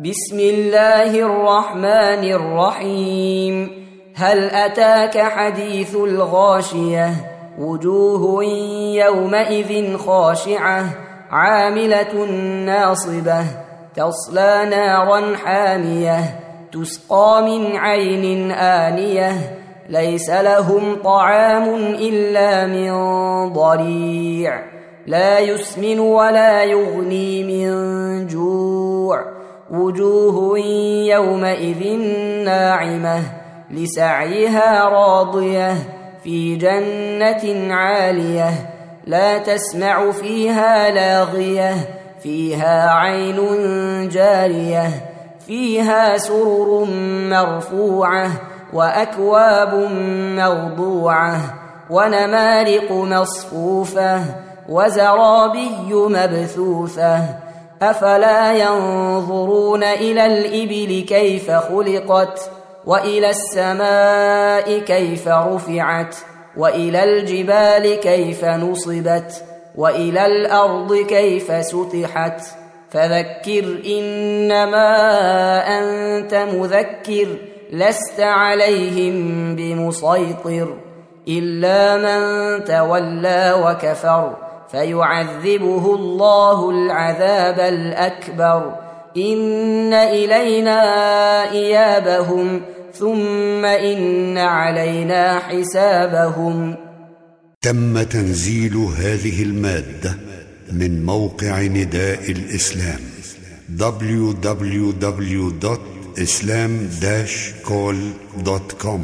بسم الله الرحمن الرحيم. هل أتاك حديث الغاشية؟ وجوه يومئذ خاشعة عاملة ناصبة تصلى نارا حامية تسقى من عين آنية ليس لهم طعام إلا من ضريع. لا يسمن ولا يغني من جوع. وجوه يومئذ ناعمة لسعيها راضية في جنة عالية لا تسمع فيها لاغية فيها عين جارية فيها سرر مرفوعة وأكواب موضوعة ونمارق مصفوفة وزرابي مبثوثة أفلا ينظرون إلى الإبل كيف خلقت وإلى السماء كيف رفعت وإلى الجبال كيف نصبت وإلى الأرض كيف سطحت فذكر إنما أنت مذكر لست عليهم بمسيطر إلا من تولى وكفر فيعذبه الله العذاب الأكبر. إن إلينا إيابهم ثم إن علينا حسابهم. تم تنزيل هذه المادة من موقع نداء الإسلام www.islam-call.com